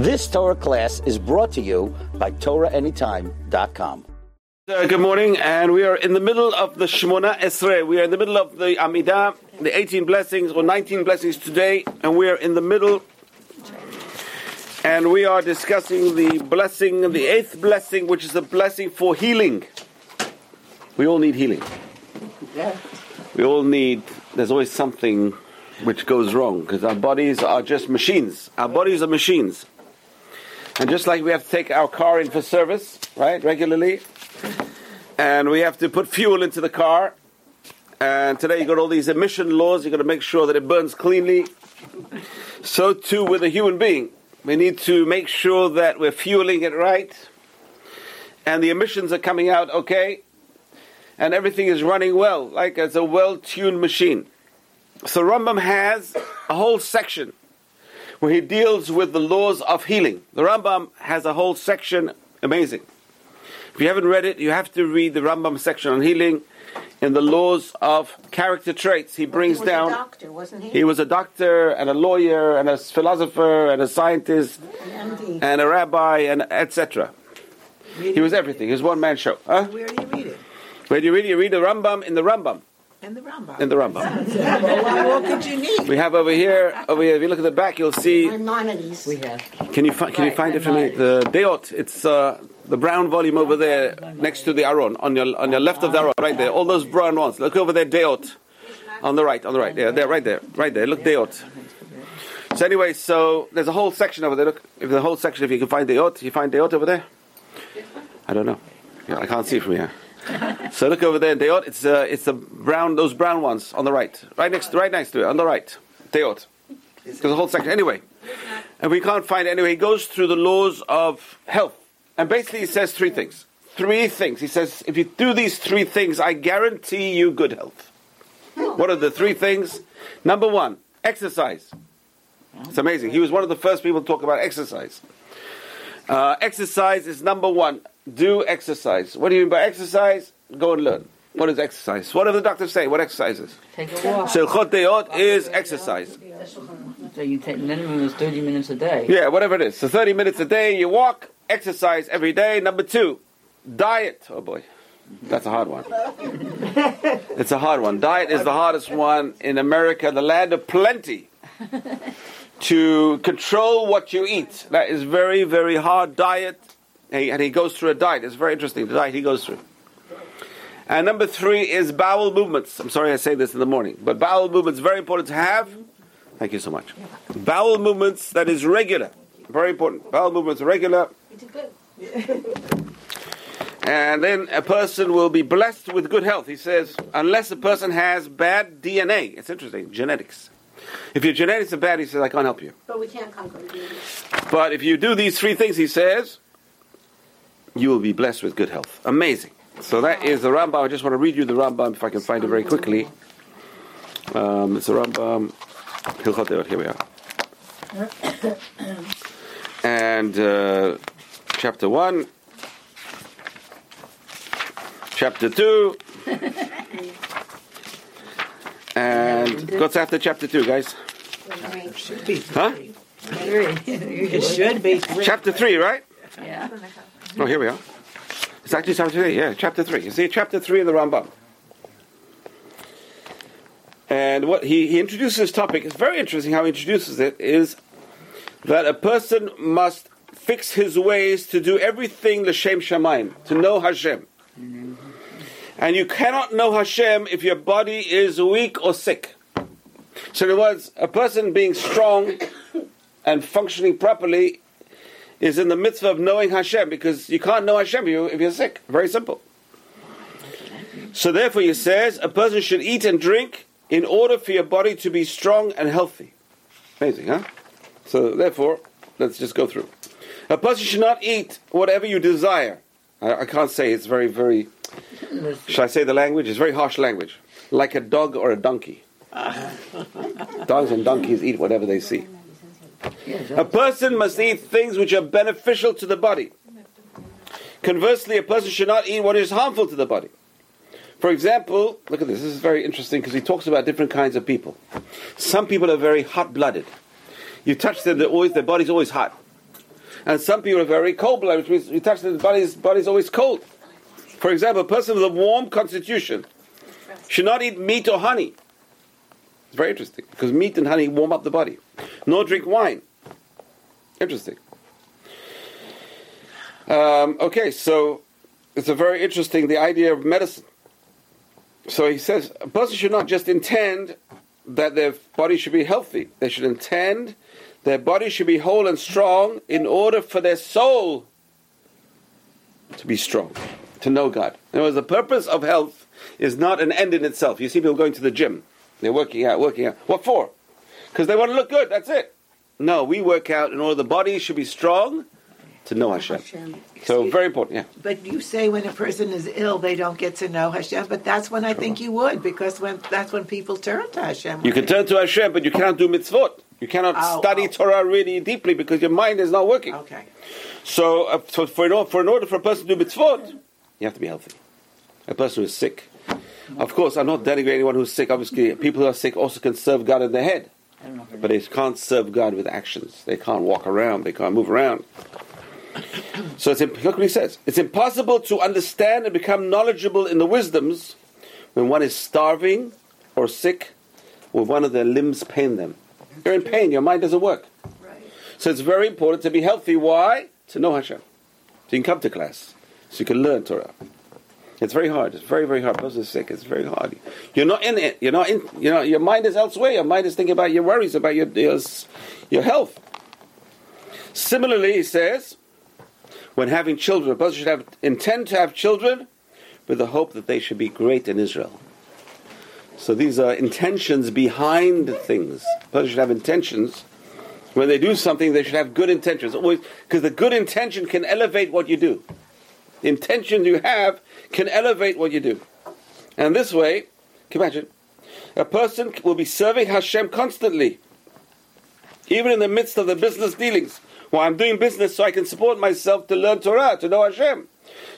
This Torah class is brought to you by TorahAnytime.com. Uh, good morning, and we are in the middle of the Shemona Esrei. We are in the middle of the Amidah, the 18 blessings or 19 blessings today, and we are in the middle, and we are discussing the blessing, the eighth blessing, which is a blessing for healing. We all need healing. Yeah. We all need. There's always something which goes wrong because our bodies are just machines. Our bodies are machines. And just like we have to take our car in for service, right, regularly, and we have to put fuel into the car, and today you got all these emission laws, you got to make sure that it burns cleanly. So too with a human being. We need to make sure that we're fueling it right, and the emissions are coming out okay, and everything is running well, like it's a well tuned machine. So Rambam has a whole section where he deals with the laws of healing. The Rambam has a whole section, amazing. If you haven't read it, you have to read the Rambam section on healing in the laws of character traits. He brings he was down. A doctor, wasn't he? He was a doctor and a lawyer and a philosopher and a scientist An and a rabbi and etc. He was everything. He was one man show. Huh? Where do you read it? Where do you read it? You read the Rambam in the Rambam. In the Rambam. In the Rambam. well, what more could you need? We have over here, over here. If you look at the back, you'll see. Maimonides. We have. Can you find? Can you find it for me? The Deot. It's uh, the brown volume over there, next to the Aron, on your on your left of the Aron, right there. All those brown ones. Look over there, Deot. On the right, on the right. Yeah, there, right there, right there. Look, Deot. So anyway, so there's a whole section over there. Look, if the whole section, if you can find Deot, you find Deot over there. I don't know. Yeah, I can't see from here. So look over there, Deot. It's uh, it's the brown, those brown ones on the right, right next, right next to it, on the right. Deot. There's a whole section. Anyway, and we can't find it anyway. He goes through the laws of health, and basically he says three things. Three things. He says, if you do these three things, I guarantee you good health. What are the three things? Number one, exercise. It's amazing. He was one of the first people to talk about exercise. Uh, exercise is number one. Do exercise. What do you mean by exercise? Go and learn. What is exercise? What do the doctors say? What exercises? is? Take a walk. So Chot Deot is exercise. So you take minimum is 30 minutes a day. Yeah, whatever it is. So 30 minutes a day, you walk, exercise every day. Number two, diet. Oh boy, that's a hard one. it's a hard one. Diet is the hardest one in America, the land of plenty. to control what you eat. That is very, very hard diet. And he, and he goes through a diet. It's very interesting, the diet he goes through. And number three is bowel movements. I'm sorry I say this in the morning, but bowel movements very important to have. Thank you so much. Bowel movements that is regular. Very important. Bowel movements regular. It's good. And then a person will be blessed with good health. He says, unless a person has bad DNA. It's interesting, genetics. If your genetics are bad, he says, I can't help you. But we can't conquer it. But if you do these three things, he says, you will be blessed with good health. Amazing. So that is the Rambam. I just want to read you the Rambam if I can find it very quickly. Um, it's a Rambam. Hilchot Deot, Here we are. And uh, chapter 1, chapter 2, and what's after chapter 2, guys? Huh? It should be. Chapter 3, right? Yeah. Oh, here we are. It's actually chapter 3, yeah, chapter 3. You see, chapter 3 of the Rambam. And what he, he introduces this topic, it's very interesting how he introduces it, is that a person must fix his ways to do everything l'shem shamayim, to know Hashem. And you cannot know Hashem if your body is weak or sick. So in other words, a person being strong and functioning properly is in the mitzvah of knowing Hashem because you can't know Hashem if you- if you're sick. Very simple. So therefore, he says a person should eat and drink in order for your body to be strong and healthy. Amazing, huh? So therefore, let's just go through. A person should not eat whatever you desire. I, I can't say it's very, very. Should I say the language? It's very harsh language. Like a dog or a donkey. Dogs and donkeys eat whatever they see. A person must eat things which are beneficial to the body. Conversely, a person should not eat what is harmful to the body. For example, look at this. This is very interesting because he talks about different kinds of people. Some people are very hot-blooded. You touch them, they're always, their body's always hot. And some people are very cold blooded, which means you touch the body's body's always cold. For example, a person with a warm constitution should not eat meat or honey. It's very interesting because meat and honey warm up the body. Nor drink wine. Interesting. Um, okay, so it's a very interesting the idea of medicine. So he says a person should not just intend that their body should be healthy. They should intend their body should be whole and strong in order for their soul to be strong, to know God. In other words, the purpose of health is not an end in itself. You see people going to the gym. They're working out, working out. What for? Because they want to look good, that's it. No, we work out in order the body should be strong to know Hashem. So very important, yeah. But you say when a person is ill, they don't get to know Hashem. But that's when I think you would, because when that's when people turn to Hashem. You can turn to Hashem, but you cannot do mitzvot. You cannot Oh, study oh. Torah really deeply because your mind is not working. Okay. So, uh, so for, in order, for in order for a person to do mitzvot, you have to be healthy. A person who is sick. Of course, I'm not denigrating anyone who's sick. Obviously, people who are sick also can serve God in their head. I don't know if I But they can't serve God with actions. They can't walk around. They can't move around. So it's, look what he says. It's impossible to understand and become knowledgeable in the wisdoms when one is starving or sick or one of their limbs pain them. You're in pain. Your mind doesn't work. Right. So it's very important to be healthy. Why? To know Hashem. So you can come to class. So you can learn Torah. It's very hard. It's very, very hard. Person is sick. It's very hard. You're not in it. You're not in. You know, your mind is elsewhere. Your mind is thinking about your worries, about your your, your health. Similarly, he says, when having children, a person should have intend to have children with the hope that they should be great in Israel. So these are intentions behind things. A person should have intentions. When they do something, they should have good intentions. Always, because the good intention can elevate what you do. The intention you have can elevate what you do. And this way, can you imagine? A person will be serving Hashem constantly, even in the midst of the business dealings. Well, I'm doing business so I can support myself to learn Torah, to know Hashem.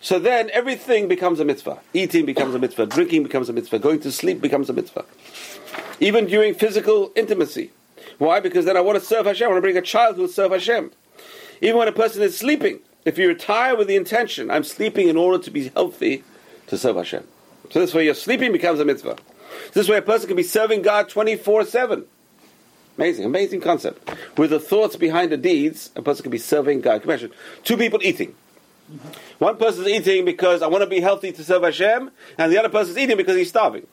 So then everything becomes a mitzvah. Eating becomes a mitzvah. Drinking becomes a mitzvah. Going to sleep becomes a mitzvah. Even during physical intimacy. Why? Because then I want to serve Hashem. I want to bring a child who will serve Hashem. Even when a person is sleeping, if you retire with the intention, I'm sleeping in order to be healthy to serve Hashem. So this way your sleeping becomes a mitzvah. This way a person can be serving God 24 7. Amazing, amazing concept. With the thoughts behind the deeds, a person can be serving God. Imagine? Two people eating. One person is eating because I want to be healthy to serve Hashem, and the other person is eating because he's starving.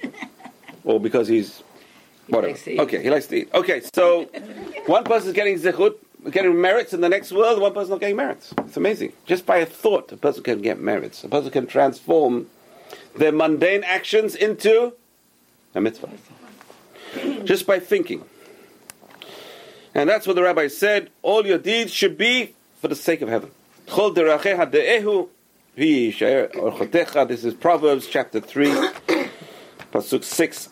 or because he's whatever. eat. Okay, he likes to eat. Okay, so one person is getting zichut, getting merits in the next world, one person not getting merits. It's amazing. Just by a thought, a person can get merits. A person can transform their mundane actions into a mitzvah. Just by thinking. And that's what the rabbi said. All your deeds should be for the sake of heaven. This is Proverbs chapter 3, Pasuk 6.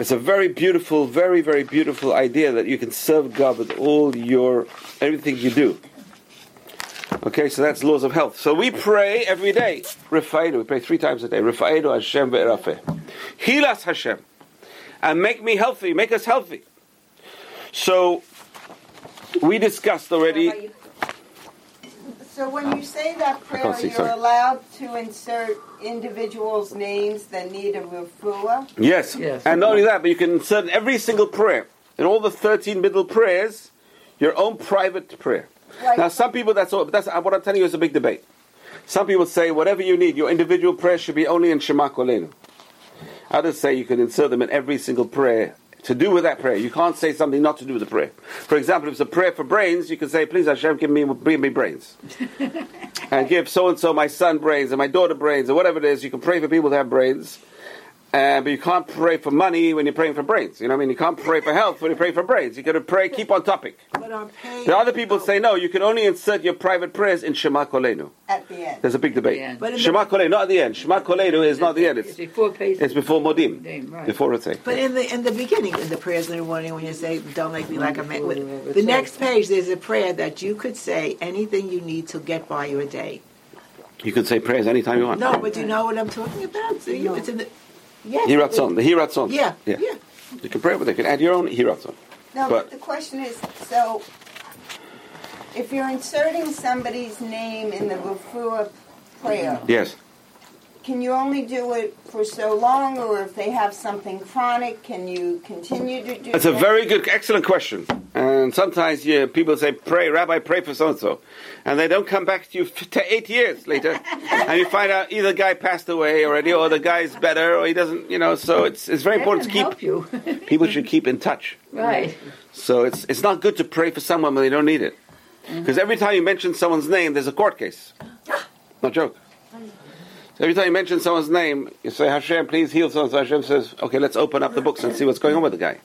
It's a very beautiful, very, very beautiful idea that you can serve God with all your, everything you do. Okay, so that's laws of health. So we pray every day. Rifa'enu, we pray three times a day. Rifa'enu Hashem ve'erafeh. Heal us Hashem. And make me healthy, make us healthy. So, we discussed already. So when you say that prayer, see, you're sorry. allowed to insert individuals' names that need a refuah? Yes. Yes. And not only that, but you can insert in every single prayer, in all the 13 middle prayers, your own private prayer. Right. Now, some people, that's all, that's what I'm telling you is a big debate. Some people say whatever you need, your individual prayer should be only in Shema Kolenu. Others say you can insert them in every single prayer to do with that prayer. You can't say something not to do with the prayer. For example, if it's a prayer for brains, you can say, please Hashem, give me, give me brains. and give so and so my son brains and my daughter brains or whatever it is. You can pray for people to have brains. Uh, but you can't pray for money when you're praying for brains. You know what I mean? You can't pray for health when you pray for brains. You got to pray, keep on topic. But on page. The other people say, no, you can only insert your private prayers in Shema Kolenu. At the end. There's a big debate. But the- Shema Kolenu, not at the end. Shema Kolenu is not the end. It's It's, before page. it's before Modim. Modim, right. Before Ritzeh. But in the in the beginning, in the prayers in the morning, when you say "Don't make me like a man," with, the next page there's a prayer that you could say anything you need to get by your day. You can say prayers anytime you want. No, but you know what I'm talking about. See, it's in the yes, Hiratzon, the Hiratzon. Yeah, yeah. yeah. You can pray with it. You can add your own Hiratzon. No, But- but the question is, so If you're inserting somebody's name in the refuah prayer, Yes. Can you only do it for so long, or if they have something chronic, can you continue to do It's a very good, excellent question. And sometimes yeah, people say, pray, Rabbi, pray for so and so. And they don't come back to you f- to eight years later. and you find out either the guy passed away already, or the guy's better, or he doesn't, you know. So it's, it's very That important to keep, help you. people should keep in touch. right. So it's, it's not good to pray for someone when they don't need it. Mm. Because every time you mention someone's name, there's a court case. No joke. So every time you mention someone's name, you say, Hashem, please heal someone. So Hashem says, okay, let's open up the books and see what's going on with the guy.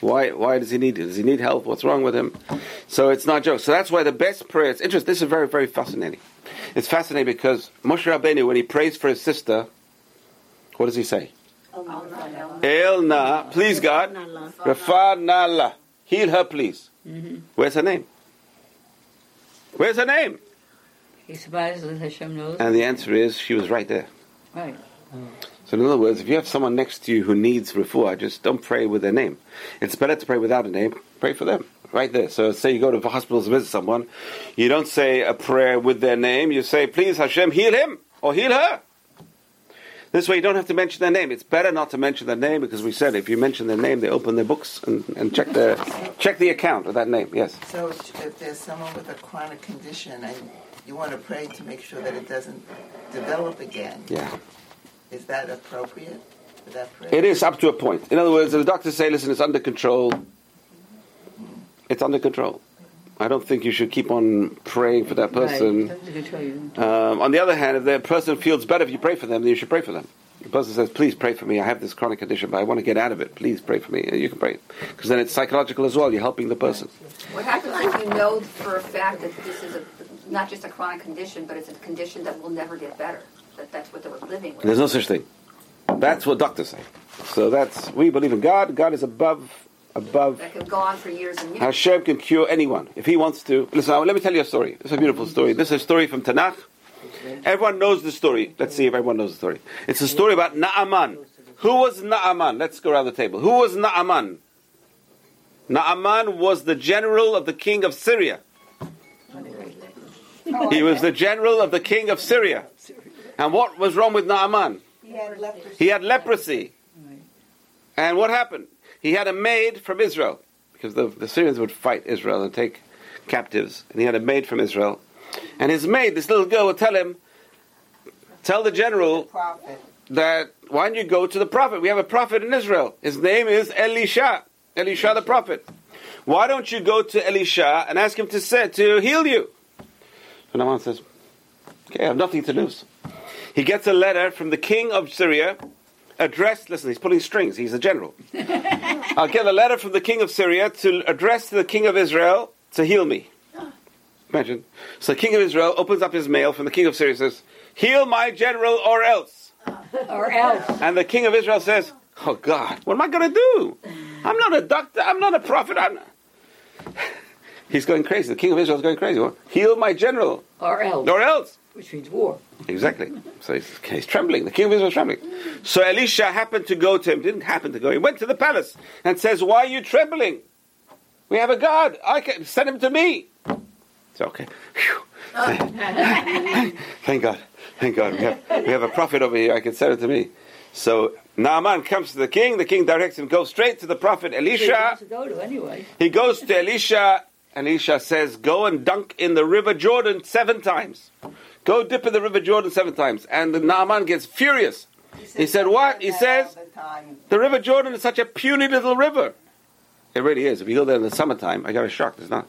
Why, why does he need it? Does he need help? What's wrong with him? So it's not a joke. So that's why the best prayer, it's interesting, this is very, very fascinating. It's fascinating because Moshe Rabbeinu, when he prays for his sister, what does he say? El na, please God, Rafa Nala, heal her please. Mm-hmm. Where's her name? Where's her name? He's surprised that Hashem knows. And the answer is she was right there. Right. So in other words, if you have someone next to you who needs refuah, just don't pray with their name. It's better to pray without a name. Pray for them right there. So say you go to the hospital to visit someone, you don't say a prayer with their name. You say, "Please Hashem, heal him or heal her." This way, you don't have to mention their name. It's better not to mention their name because we said if you mention their name, they open their books and, and check the check the account of that name. Yes. So if there's someone with a chronic condition and you want to pray to make sure that it doesn't develop again, Yeah. is that appropriate for that prayer? It is up to a point. In other words, if the doctors say, listen, it's under control, it's under control. I don't think you should keep on praying for that person. Right. That's a good tell you. Um, on the other hand, if the person feels better if you pray for them, then you should pray for them. The person says, please pray for me. I have this chronic condition, but I want to get out of it. Please pray for me. You can pray. Because then it's psychological as well. You're helping the person. What happens if you know for a fact that this is a, not just a chronic condition, but it's a condition that will never get better? That that's what they were living with. There's no such thing. That's what doctors say. So that's, we believe in God. God is above, above That can go on for years and years. Hashem can cure anyone if He wants to. Listen, uh, let me tell you a story. It's a beautiful story. This is a story from Tanakh. Everyone knows the story. Let's see if everyone knows the story. It's a story about Naaman. Who was Naaman? Let's go around the table. Who was Naaman? Naaman was the general of the king of Syria. He was the general of the king of Syria. And what was wrong with Naaman? He had leprosy. He had leprosy. And what happened? He had a maid from Israel, because the, the Syrians would fight Israel and take captives. And he had a maid from Israel. And his maid, this little girl, would tell him, tell the general that, why don't you go to the prophet? We have a prophet in Israel. His name is Elisha. Elisha the prophet. Why don't you go to Elisha and ask him to say, to heal you? So Naaman says, okay, I have nothing to lose. He gets a letter from the king of Syria, addressed, listen, he's pulling strings, he's a general. I'll get a letter from the king of Syria to address to the king of Israel to heal me. Imagine. So the king of Israel opens up his mail from the king of Syria says, Heal my general or else. Or else. And the king of Israel says, Oh God, what am I going to do? I'm not a doctor, I'm not a prophet. I'm not... He's going crazy. The king of Israel is going crazy. Heal my general Or else. or else. Which means war. Exactly. So he's, he's trembling. The king of Israel is trembling. So Elisha happened to go to him. Didn't happen to go. He went to the palace and says, "Why are you trembling? We have a God. I can send him to me." So okay. Thank God. Thank God. We have, we have a prophet over here. I can send it to me. So Naaman comes to the king. The king directs him go straight to the prophet He Elisha. wants to go to anyway. He goes to Elisha, Elisha says, Go and dunk in the river Jordan seven times. Go dip in the river Jordan seven times. And the Naaman gets furious. He said, What? He says, the. The river Jordan is such a puny little river. It really is. If you go there in the summertime, I got a shock. It's not.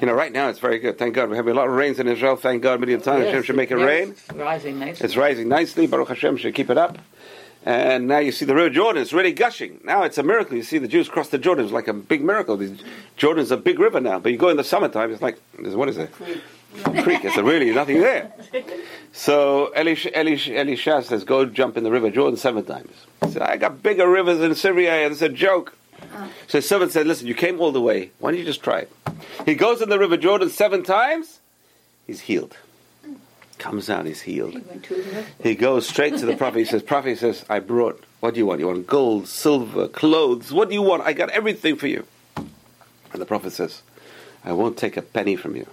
You know, right now it's very good. Thank God. We're having a lot of rains in Israel. Thank God. Million times. Hashem Yes, should make it yes, rain. it's Rising nicely. It's rising nicely. Baruch Hashem should keep it up. And now you see the river Jordan is really gushing. Now it's a miracle. You see the Jews cross the Jordan. It's like a big miracle. The Jordan's a big river now. But you go in the summertime, it's like, what is it? Creek. It's really nothing there. So Elisha, Elisha, Elisha says, go jump in the river Jordan seven times. He said, I got bigger rivers in Syria, and it's a joke. Ah. So his servant said, listen, you came all the way. Why don't you just try it? He goes in the river Jordan seven times. He's healed. Comes out, he's healed. He went to the He goes straight to the prophet. He says, Prophet he says, I brought, what do you want? You want gold, silver, clothes. What do you want? I got everything for you. And the prophet says, I won't take a penny from you.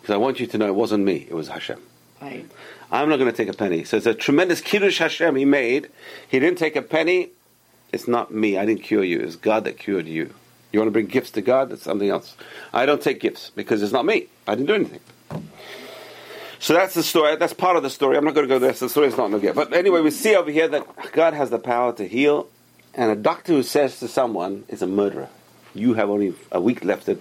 Because I want you to know it wasn't me, it was Hashem. Right. I'm not going to take a penny. So it's a tremendous kiddush Hashem he made. He didn't take a penny. It's not me. I didn't cure you. It's God that cured you. You want to bring gifts to God? That's something else. I don't take gifts because it's not me. I didn't do anything. So that's the story. That's part of the story. I'm not going to go there. So the story is not going to get. But anyway, we see over here that God has the power to heal, and a doctor who says to someone is a murderer. You have only a week left to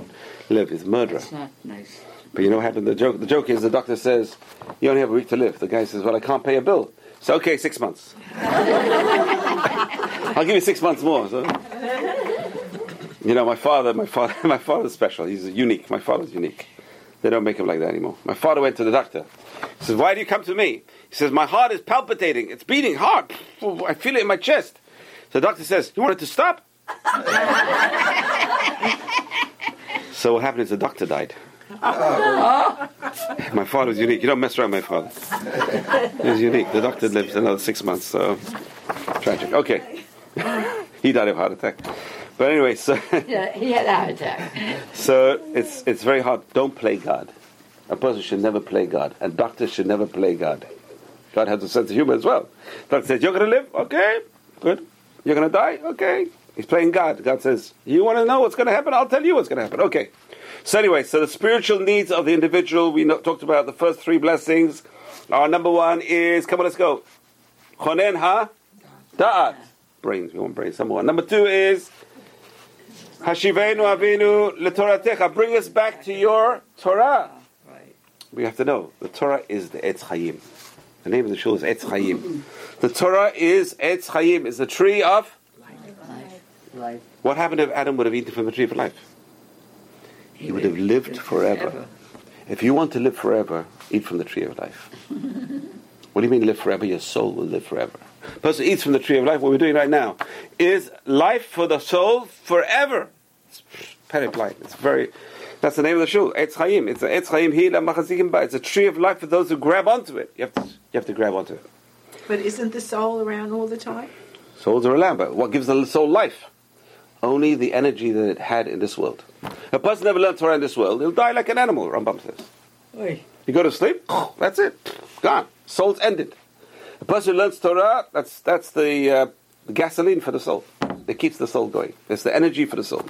live. Is a murderer. It's not nice. But you know what happened? The joke, the joke is the doctor says, You only have a week to live. The guy says, Well, I can't pay a bill. So, okay, six months. I'll give you six months more. So. You know, my father, my father, my father's special. He's unique. My father's unique. They don't make him like that anymore. My father went to the doctor. He says, Why do you come to me? He says, My heart is palpitating. It's beating hard. I feel it in my chest. So the doctor says, You want it to stop? so what happened is the doctor died. Oh. My father was unique. You don't mess around with my father. He was unique. The doctor lives another six months, so tragic. Okay. he died of a heart attack. But anyway, so Yeah, he had a heart attack. so it's it's very hard. Don't play God. A person should never play God, and doctors should never play God. God has a sense of humor as well. Doctor says, "You're going to live, okay, good. You're going to die, okay." He's playing God. God says, "You want to know what's going to happen? I'll tell you what's going to happen." Okay. So anyway, so the spiritual needs of the individual. We talked about the first three blessings. Our number one is come on, let's go. Chonen ha da'at. Brains. We want brains. Number one. Number two is Hashivenu Avinu Letoratecha. Bring us back to your Torah. Right. We have to know the Torah is the Etz Chaim. The name of the shul is Etz Chaim. The Torah is Etz Chaim. Is the tree of Life. Life. what happened if Adam would have eaten from the tree of life? He would have lived forever. If you want to live forever, eat from the tree of life. what do you mean live forever? Your soul will live forever. Person eats from the tree of life. What we're doing right now is life for the soul forever. It's panic blind. It's very. That's the name of the shul. Etz Chaim. It's a Etz Chaim Hi LaMachazikim Ba. It's a tree of life for those who grab onto it. You have to. You have to grab onto it. But isn't the soul around all the time? Souls are around, but what gives the soul life? Only the energy that it had in this world. A person never learned Torah in this world, he'll die like an animal, Rambam says. Oi. You go to sleep, that's it. Gone. Soul's ended. A person who learns Torah, that's, that's the, uh, gasoline for the soul. That keeps the soul going. It's the energy for the soul.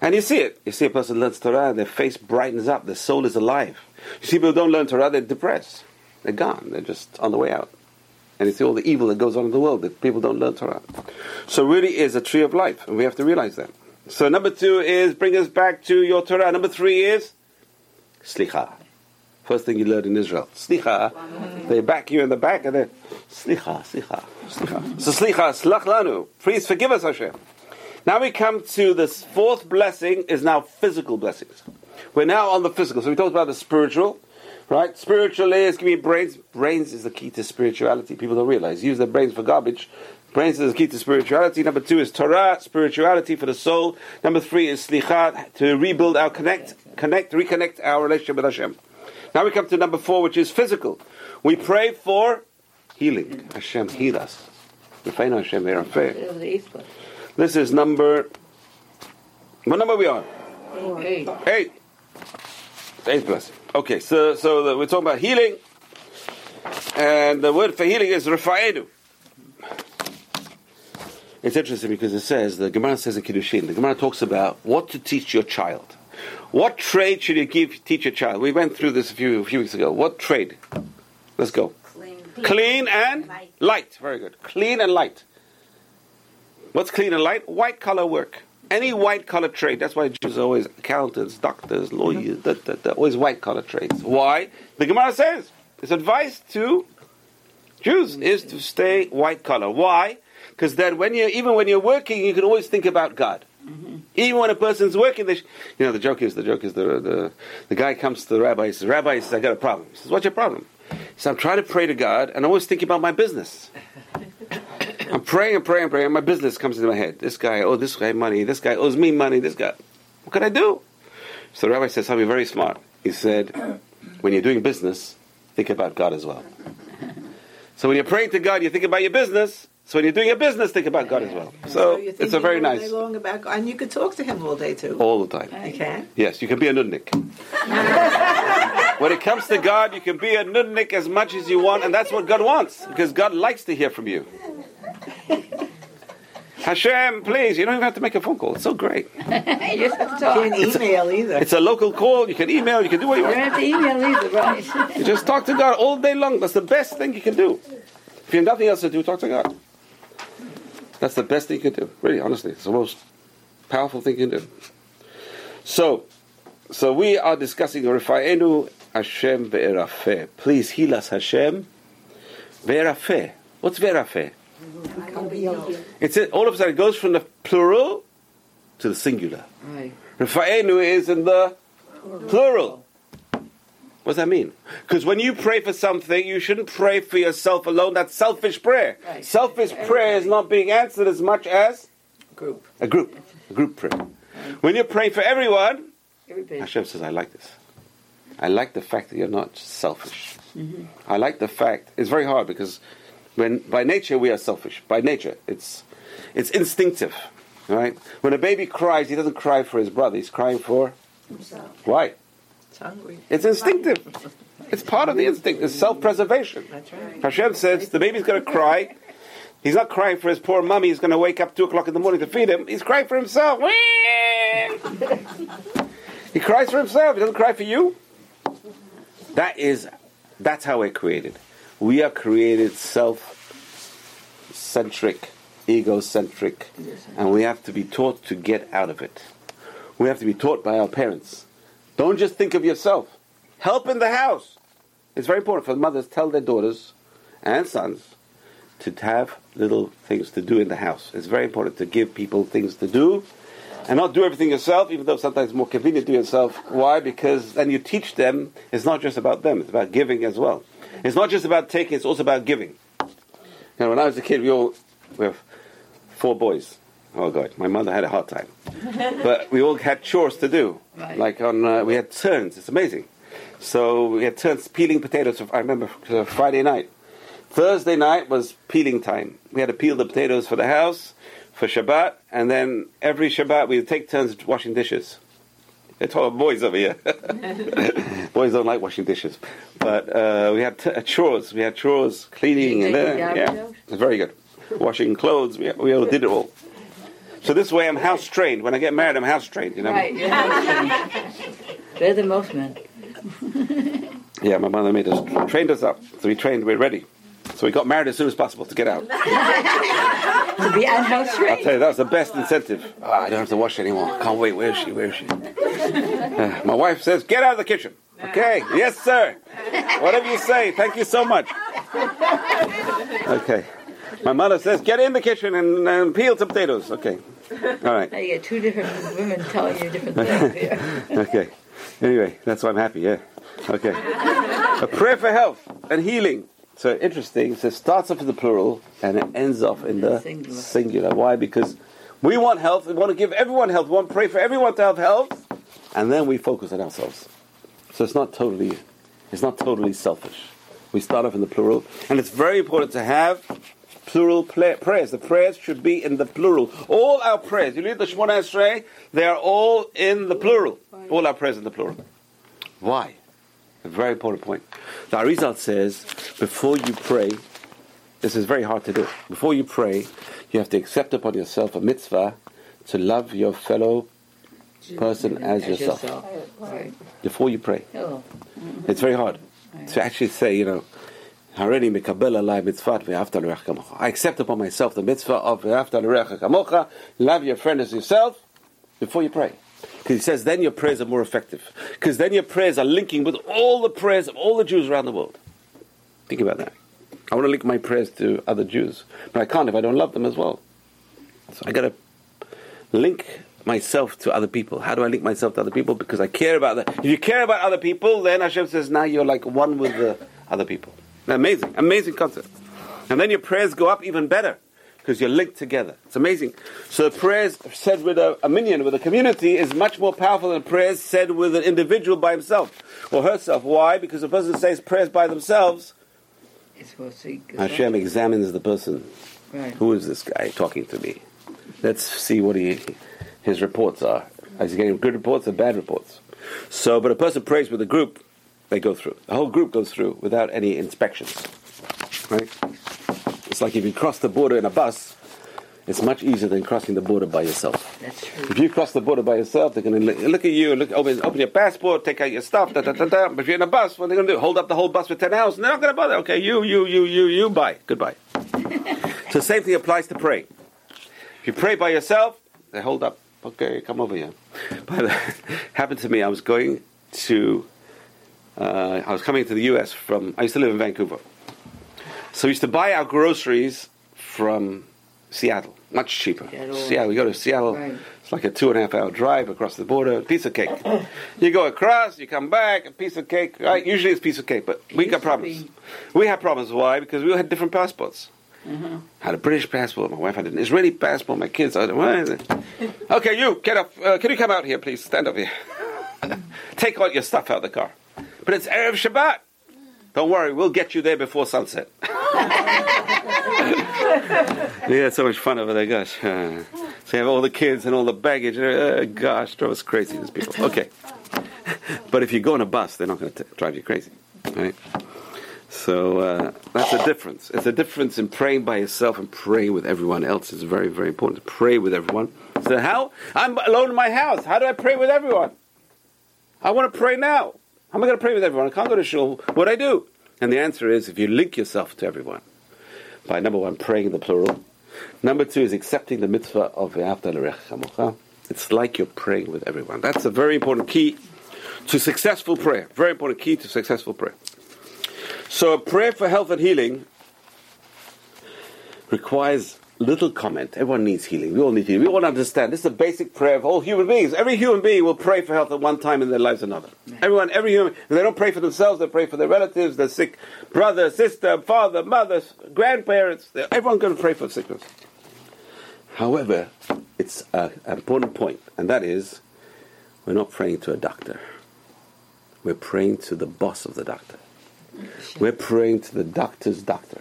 And you see it. You see a person learns Torah, their face brightens up, their soul is alive. You see people don't learn Torah, they're depressed. They're gone. They're just on the way out. And you see all the evil that goes on in the world that people don't learn Torah. So really is a tree of life, and we have to realize that. So number two is bring us back to your Torah. Number three is slicha. First thing you learn in Israel, slicha. They back you in the back, and then slicha, slicha, slicha. So slicha, slach lanu. Please forgive us, Hashem. Now we come to this fourth blessing. Is now physical blessings. We're now on the physical. So we talked about the spiritual. Right? Spiritual is give me brains. Brains is the key to spirituality. People don't realize. Use their brains for garbage. Brains is the key to spirituality. Number two is Torah, spirituality for the soul. Number three is slichat, to rebuild our connect, connect, reconnect our relationship with Hashem. Now we come to number four, which is physical. We pray for healing. Hashem heal us. Refeinu Hashem verafeh. It was the eighth one. This is number. What number are we on? Eight. Eight. Eighth blessing. Okay, so so the, we're talking about healing, and the word for healing is refa'enu. It's interesting because it says the Gemara says in Kiddushin. The Gemara talks about what to teach your child. What trade should you give teach your child? We went through this a few a few weeks ago. What trade? Let's go. Clean. Clean and Light. light. Very good. Clean and light. What's clean and light? White collar work. Any white collar trade. That's why Jews are always accountants, doctors, lawyers, da, da, da, always white collar trades. Why? The Gemara says its advice to Jews is to stay white collar. Why? Because then, when you even when you're working, you can always think about God. Mm-hmm. Even when a person's working, they sh- you know the joke is the joke is the, the the guy comes to the rabbi. He says, "Rabbi, he says, I got a problem." He says, "What's your problem?" He says, "I'm trying to pray to God, and I'm always think about my business." I'm praying and praying and praying. and My business comes into my head. This guy owes this guy money. This guy owes me money. This guy. What can I do? So the rabbi says something very smart. He said, when you're doing business, think about God as well. So when you're praying to God, you think about your business. So when you're doing your business, think about God as well. So you're it's a very all nice. day long about, God. and you could talk to him all day too. All the time. You can. Yes, you can be a nudnik. when it comes to God, you can be a nudnik as much as you want, and that's what God wants, because God likes to hear from you. Hashem, please, you don't even have to make a phone call. It's so great. you just have to talk. Can't email either. It's a local call. You can email. You can do what you want. You don't have to email either, right? You just talk to God all day long. That's the best thing you can do. If you have nothing else to do, talk to God. That's the best thing you can do. Really, honestly, it's the most powerful thing you can do. So, so we are discussing Rifa'enu Hashem ve'erafeh. Please heal us, Hashem. Ve'erafeh. What's ve'erafeh? It's it, all of a sudden it goes from the plural to the singular. Rifa'enu is in the plural. What does that mean? Because when you pray for something, you shouldn't pray for yourself alone. That's selfish prayer. Right. Selfish prayer is not being answered as much as Group. a group, a group prayer. When you're praying for everyone, Everybody. Hashem says, I like this. I like the fact that you're not selfish. Mm-hmm. I like the fact, it's very hard because when by nature we are selfish. By nature, it's, it's instinctive. Right? When a baby cries, he doesn't cry for his brother, he's crying for. Himself. Why? It's hungry. It's instinctive. It's part of the instinct. It's self-preservation. That's right. Hashem says the baby's going to cry. He's not crying for his poor mummy. He's going to wake up two o'clock in the morning to feed him. He's crying for himself. he cries for himself. He doesn't cry for you. That is, that's how we're created. We are created self-centric, egocentric, and we have to be taught to get out of it. We have to be taught by our parents. Don't just think of yourself. Help in the house. It's very important for mothers to tell their daughters and sons to have little things to do in the house. It's very important to give people things to do and not do everything yourself, even though sometimes it's more convenient to yourself. Why? Because then you teach them it's not just about them, it's about giving as well. It's not just about taking, it's also about giving. You know, when I was a kid, we all we have four boys. Oh God, my mother had a hard time. but we all had chores to do. Right. Like on, uh, we had turns. It's amazing. So we had turns peeling potatoes. I remember uh, Friday night. Thursday night was peeling time. We had to peel the potatoes for the house for Shabbat, and then every Shabbat we would take turns washing dishes. They're talking boys over here. boys don't like washing dishes, but uh, we had t- uh, chores. We had chores, cleaning, and then, the yeah, garbage out? it was very good. Washing clothes, we, we all did it all. So this way, I'm house trained. When I get married, I'm house trained. You know. Right. Yeah. Better than most men. Yeah, my mother made us trained us up. So we trained. We're ready. So we got married as soon as possible to get out. To be at house I'll tell you, that was the best incentive. Ah, I don't have to wash anymore. Can't wait. Where is she? Where is she? Uh, my wife says, "Get out of the kitchen." Okay. Yes, sir. Whatever you say. Thank you so much. Okay. My mother says, "Get in the kitchen and, and peel some potatoes." Okay. All right. Now you get two different women telling you different things here. Okay. Anyway, that's why I'm happy. Yeah. Okay. A prayer for health and healing. So interesting. So it starts off in the plural and it ends off in the Singular. singular. Why? Because we want health. We want to give everyone health. We want to pray for everyone to have health, and then we focus on ourselves. So it's not totally, it's not totally selfish. We start off in the plural, and it's very important to have plural pla- prayers. The prayers should be in the plural. All our prayers. You read the Shemona Esrei, they are all in the plural. All our prayers in the plural. Why? A very important point. The Arizal says, before you pray, this is very hard to do. Before you pray, you have to accept upon yourself a mitzvah to love your fellow person as, yourself. Before you pray. Oh. It's very hard to actually say, you know, "Harini mikabel alai mitzvat ve'ahavta kamocha." I accept upon myself the mitzvah of ve'ahavta l'reach kamocha. Love your friend as yourself before you pray. Because he says then your prayers are more effective. Because then your prayers are linking with all the prayers of all the Jews around the world. Think about that. I want to link my prayers to other Jews, but I can't if I don't love them as well. So I got to link myself to other people. How do I link myself to other people? Because I care about that. If you care about other people, then Hashem says now you're like one with the other people. Amazing, amazing concept. And then your prayers go up even better because you're linked together. It's amazing. So the prayers said with a, a minyan, with a community, is much more powerful than prayers said with an individual by himself or herself. Why? Because the person says prayers by themselves, It's supposed to Hashem examines the person. Right. Who is this guy talking to me? Let's see what he, his reports are. Is he getting good reports or bad reports? So, but a person prays with a group, they go through. The whole group goes through without any inspections. Right? It's like if you cross the border in a bus, it's much easier than crossing the border by yourself. That's true. If you cross the border by yourself, they're going to look, at you, look, open, open your passport, take out your stuff, da, da, da, da. But if you're in a bus, what are they going to do? Hold up the whole bus for 10 hours? And they're not going to bother. Okay, you, you, you, you, you, bye. Goodbye. so the same thing applies to praying. If you pray by yourself, they hold up. Okay, come over here. But it happened to me. I was going to, uh, I was coming to the U.S. from, I used to live in Vancouver. So we used to buy our groceries from Seattle, much cheaper. Seattle. Seattle. You go to Seattle, Right. it's like a two and a half hour drive across the border, piece of cake. you go across, you come back, a piece of cake. Right? Usually it's a piece of cake, but we used got problems. We had problems. Why? Because we all had different passports. Mm-hmm. had a British passport. My wife had an Israeli passport. My kids. I, it? Okay, you get up. Uh, can you come out here, please? Stand up here. Take all your stuff out of the car. But it's erev Shabbat. Don't worry, we'll get you there before sunset. yeah, it's so much fun over there, gosh. Uh, so you have all the kids and all the baggage. Uh, gosh, drove us crazy, these people. Okay. but if you go on a bus, they're not going to drive you crazy. Right? So uh, that's a difference. It's a difference in praying by yourself and praying with everyone else. It's very, very important to pray with everyone. So how? I'm alone in my house. How do I pray with everyone? I want to pray now. How am I going to pray with everyone? I can't go to shul. What do I do? And the answer is if you link yourself to everyone by number one, praying in the plural. Number two is accepting the mitzvah of chamocha. It's like you're praying with everyone. That's a very important key to successful prayer. Very important key to successful prayer. So a prayer for health and healing requires little comment. Everyone needs healing. We all need healing. We all understand. This is a basic prayer of all human beings. Every human being will pray for health at one time in their lives another. Everyone, every human, if they don't pray for themselves, they pray for their relatives, their sick brother, sister, father, mother, grandparents. Everyone's going to pray for sickness. However, it's a- an important point, and that is we're not praying to a doctor. We're praying to the boss of the doctor. We're praying to the doctor's doctor.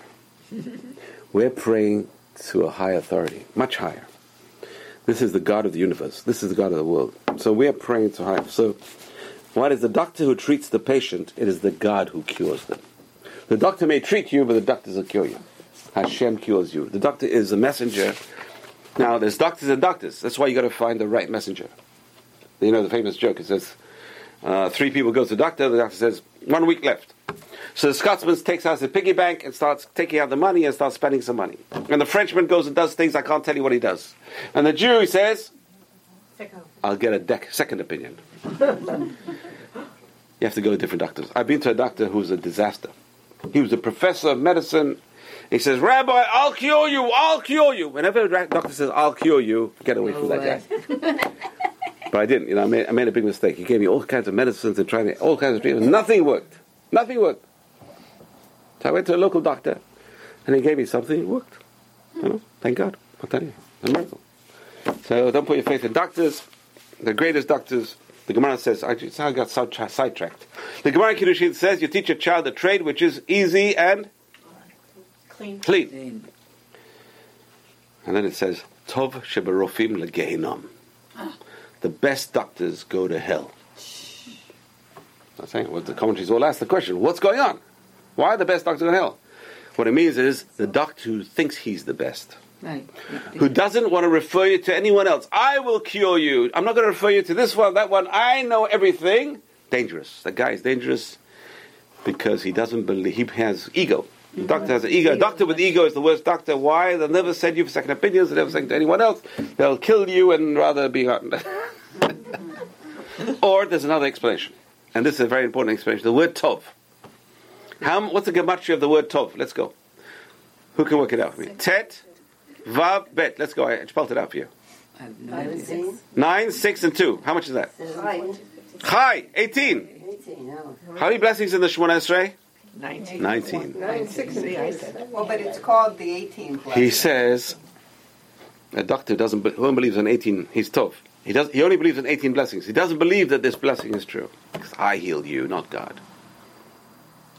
We're praying to a high authority, much higher. This is the God of the universe. This is the God of the world. So we are praying to higher. So, what is the doctor who treats the patient? It is the God who cures them. The doctor may treat you, but the doctor will cure you. Hashem cures you. The doctor is a messenger. Now, there's doctors and doctors. That's why you got to find the right messenger. You know the famous joke. It says, uh, three people go to the doctor. The doctor says, one week left. So the Scotsman takes out his piggy bank and starts taking out the money and starts spending some money. And the Frenchman goes and does things I can't tell you what he does. And the Jew says, I'll get a dec- second opinion. you have to go to different doctors. I've been to a doctor who's a disaster. He was a professor of medicine. He says, Rabbi, I'll cure you, I'll cure you. Whenever a doctor says, I'll cure you, get away from that guy. But I didn't. You know, I made, I made a big mistake. He gave me all kinds of medicines and tried me- all kinds of treatments. Nothing worked. Nothing worked. So I went to a local doctor, and he gave me something. It worked. You know, thank God. I'll tell you, a miracle. So don't put your faith in doctors. The greatest doctors. The Gemara says, I just I got sidetracked. The Gemara Kiddushin says, you teach a child a trade which is easy and Clean. clean. And then it says, Tov shebarofim legehinnom. The best doctors go to hell. I'm saying, well, the commentaries all ask the question, what's going on? Why the best doctor in hell? What it means is the doctor who thinks he's the best, Right. who doesn't want to refer you to anyone else. I will cure you. I'm not going to refer you to this one, that one. I know everything. Dangerous. That guy is dangerous because he doesn't believe, he has ego. The doctor has an ego. A doctor with ego is the worst doctor. Why? They'll never send you for second opinions. They'll never send to anyone else. They'll kill you and rather be. or there's another explanation, and this is a very important explanation. The word tov. How? What's the gematria of the word tov? Let's go. Who can work it out for me? Tet, vav, bet. Let's go. I spelled it out for you. I have no idea. Nine, six, and two. How much is that? Chai, eighteen. How many blessings in the Shemona Esrei? 19. Nineteen. 960, Well, but it's called the 18 plus. He says a doctor doesn't be- who believes in 18 he's tough he does he only believes in 18 blessings he doesn't believe that this blessing is true because i healed you not god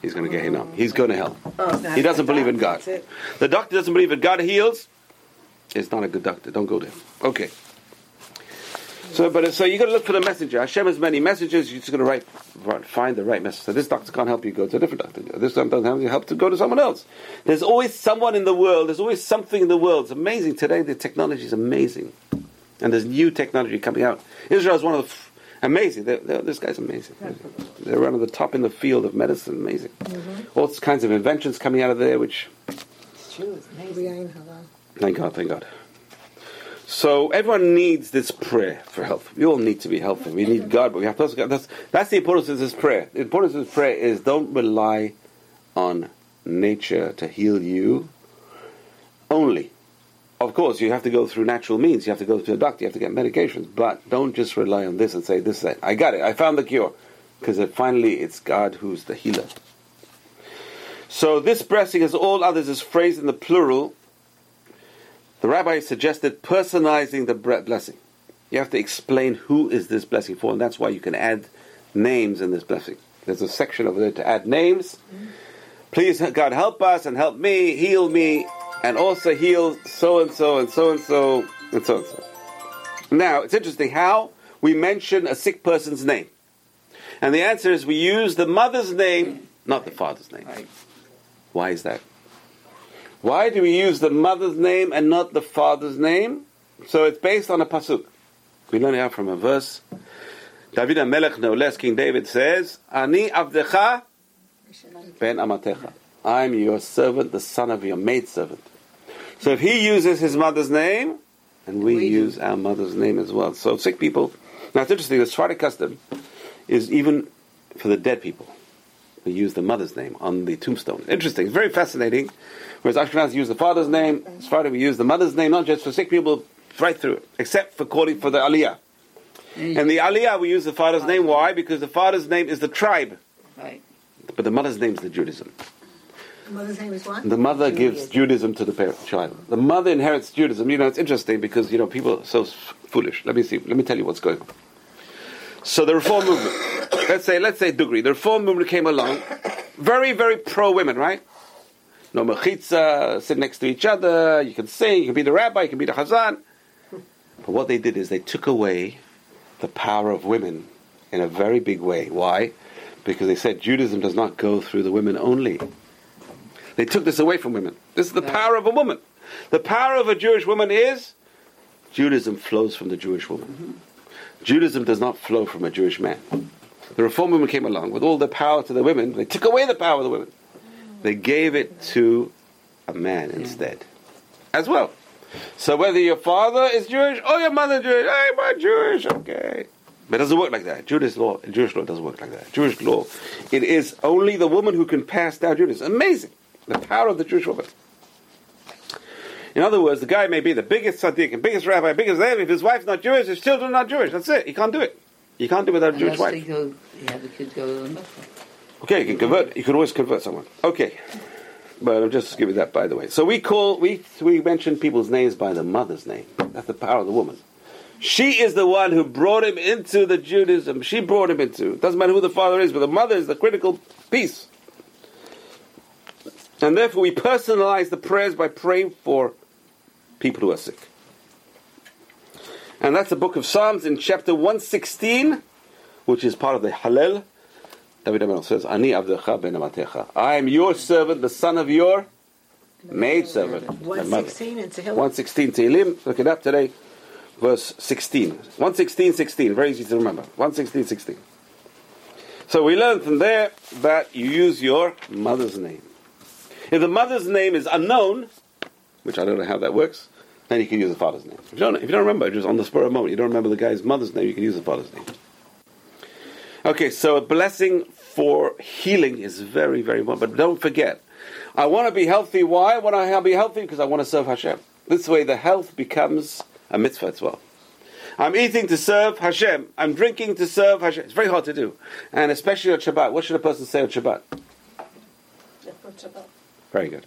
he's going to get him he's going to hell oh, he doesn't believe in god the doctor doesn't believe in god heals it's not a good doctor don't go there okay So, but uh, so you got to look for the messenger. Hashem has many messages. You're just going to write, write- find the right message. So this doctor can't help you. Go to a different doctor. This doctor doesn't help you. Help to go to someone else. There's always someone in the world. There's always something in the world. It's amazing today. The technology is amazing, and there's new technology coming out. Israel is one of the amazing. They're, they're- this guy's amazing. They're one of the top in the field of medicine. Amazing. Mm-hmm. All kinds of inventions coming out of there, which It's true. It's amazing. Thank God, thank God. So everyone needs this prayer for health. We all need to be healthy. We need God, but we have to also get that's that's the importance of this prayer. The importance of this prayer is don't rely on nature to heal you only. Of course, you have to go through natural means. You have to go to a doctor. You have to get medications. But don't just rely on this and say, "This is it. I got it. I found the cure," because it, finally it's God who's the healer. So this blessing, as all others, is phrased in the plural the rabbi suggested personalizing the blessing. You have to explain who is this blessing for, and that's why you can add names in this blessing. There's a section over there to add names. Mm-hmm. Please, God, help us and help me, heal me, and also heal so and so and so and so and so and so. Now, it's interesting how we mention a sick person's name. And the answer is we use the mother's name, not the father's name. Why is that? Why do we use the mother's name and not the father's name? So it's based on a pasuk. We learn it out from a verse. David HaMelech, no less, King David says, Ani avdecha ben amatecha. I'm your servant, the son of your maidservant. So if he uses his mother's name, and we, We do. use our mother's name as well. So sick people, now it's interesting, the Sephardic custom is even for the dead people. We use the mother's name on the tombstone. Interesting, very fascinating. Whereas Ashkenaz use the father's name, Sephardi we use the mother's name, not just for sick people, right through except for calling for the aliyah. And the aliyah we use the father's name. Why? Because the father's name is the tribe, Right. but the mother's name is the Judaism. The mother gives Judaism to the child. The mother inherits Judaism. You know, it's interesting because you know people are so foolish. Let me see. Let me tell you what's going on. So the reform movement. Let's say, let's say Dugri. The reform movement came along, very, very pro women, right? No mechitza, sit next to each other. You can sing. You can be the rabbi. You can be the chazan. But what they did is they took away the power of women in a very big way. Why? Because they said Judaism does not go through the women only. They took this away from women. This is the Yeah. power of a woman. The power of a Jewish woman is Judaism flows from the Jewish woman. Mm-hmm. Judaism does not flow from a Jewish man. The Reform movement came along with all the power to the women. They took away the power of the women. They gave it to a man instead, as well. So whether your father is Jewish or your mother Jewish, hey, my Jewish, okay. But it doesn't work like that. Jewish law, Jewish law doesn't work like that. Jewish law, it is only the woman who can pass down Judaism. Amazing, the power of the Jewish woman. In other words, the guy may be the biggest tzaddik and biggest rabbi, biggest Levi. If his wife's not Jewish, his children are not Jewish. That's it. He can't do it. You can't do it without a Jewish wife. go, you the kids go to. Okay, you can convert. You can always convert someone. Okay, but I'm just giving that by the way. So we call we we mention people's names by the mother's name. That's the power of the woman. She is the one who brought him into the Judaism. She brought him into. Doesn't matter who the father is, but the mother is the critical piece. And therefore, we personalize the prayers by praying for people who are sick. And that's the book of Psalms in chapter 116, which is part of the Hallel. David HaMelech says, Ani avdecha ben amatecha. I am your servant, the son of your maidservant. the mother. 116 in Tehillim. 116 Tehillim, look it up today, verse 16. 116, 16, very easy to remember. 116, 16. So we learn from there that you use your mother's name. If the mother's name is unknown, which I don't know how that works, then you can use the father's name. If you don't, if you don't remember, just on the spur of the moment, you don't remember the guy's mother's name, you can use the father's name. Okay, so a blessing for healing is very, very important. But don't forget, I want to be healthy. Why? I want to be healthy because I want to serve Hashem. This way, the health becomes a mitzvah as well. I'm eating to serve Hashem. I'm drinking to serve Hashem. It's very hard to do, and especially on Shabbat. What should a person say on Shabbat? Very good.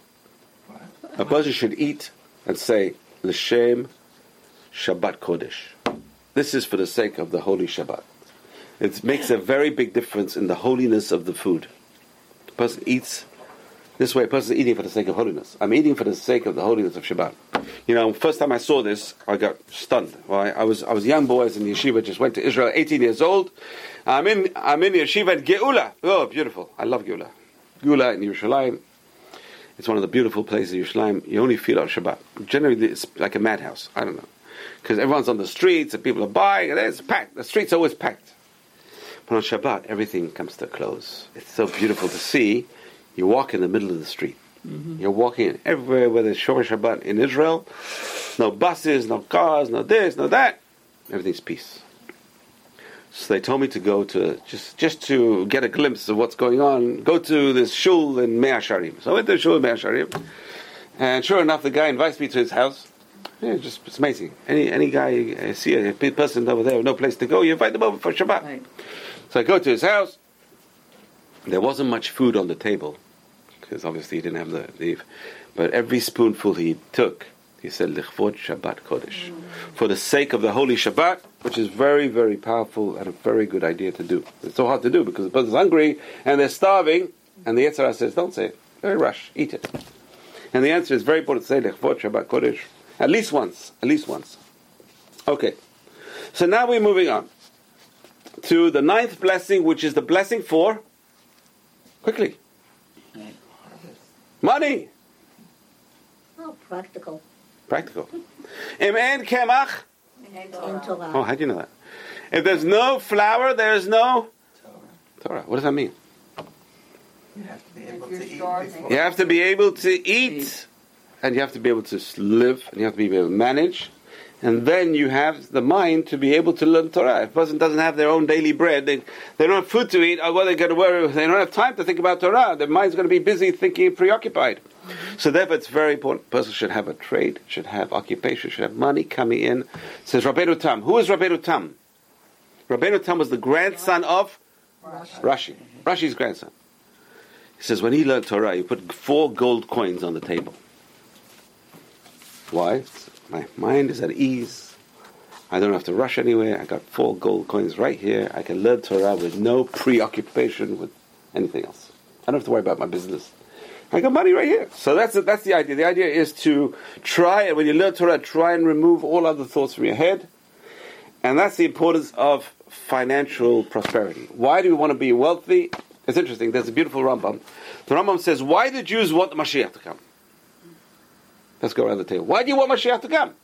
A person should eat and say l'shem Shabbat Kodesh. This is for the sake of the holy Shabbat. It makes a very big difference in the holiness of the food. The person eats. This way, a person is eating for the sake of holiness. I'm eating for the sake of the holiness of Shabbat. You know, first time I saw this, I got stunned. I, I was I was a young boy, I was in yeshiva, just went to Israel, 18 years old. I'm in I'm in yeshiva at Geula. Oh, beautiful! I love Geula. Geula in Yerushalayim. It's one of the beautiful places in Yerushalayim. You only feel on Shabbat. Generally, it's like a madhouse. I don't know because everyone's on the streets and people are buying, and it's packed. The streets are always packed. But on Shabbat, everything comes to a close. It's so beautiful to see. You walk in the middle of the street. Mm-hmm. You're walking everywhere where there's Shomer Shabbat in Israel. No buses, no cars, no this, no that. Everything's peace. So they told me to go to just just to get a glimpse of what's going on. Go to this shul in Mea Sharim. So I went to the shul in Mea Sharim, and sure enough, the guy invites me to his house. Yeah, just it's amazing. Any any guy I see a person over there with no place to go, you invite them over for Shabbat. Right. So I go to his house. There wasn't much food on the table because obviously he didn't have the leave. But every spoonful he took, he said "Lichvod Shabbat Kodesh," for the sake of the holy Shabbat, which is very very powerful and a very good idea to do. It's so hard to do because the person's hungry and they're starving, and the Yetzer Hara says, "Don't say it. Very rush. Eat it." And the answer is very important to say "Lichvod Shabbat Kodesh" at least once. At least once. Okay. So now we're moving on to the ninth blessing, which is the blessing for quickly money, Oh, practical. Practical. Im en kemach. Oh, how do you know that? If there's no flour, there's no Torah. What does that mean? You have to be able to eat You have to be able to eat, and you have to be able to live, and you have to be able to manage, and then you have the mind to be able to learn Torah. If a person doesn't have their own daily bread, they, they don't have food to eat, or what they're going to worry, they don't have time to think about Torah. Their mind's going to be busy thinking, preoccupied. So therefore, it's very important. Person should have a trade, should have occupation, should have money coming in. Says Rabbeinu Tam. Who is Rabbeinu Tam? Rabbeinu Tam was the grandson of Rashi. Rashi's grandson. He says when he learned Torah, he put four gold coins on the table. Why? My mind is at ease. I don't have to rush anywhere. I got four gold coins right here. I can learn Torah with no preoccupation with anything else. I don't have to worry about my business. I got money right here. So that's the, that's the idea. The idea is to try, and when you learn Torah, try and remove all other thoughts from your head. And that's the importance of financial prosperity. Why do we want to be wealthy? It's interesting. There's a beautiful Rambam. The Rambam says, why do Jews want the Mashiach to come? Let's go around the table. Why do you want Mashiach to come?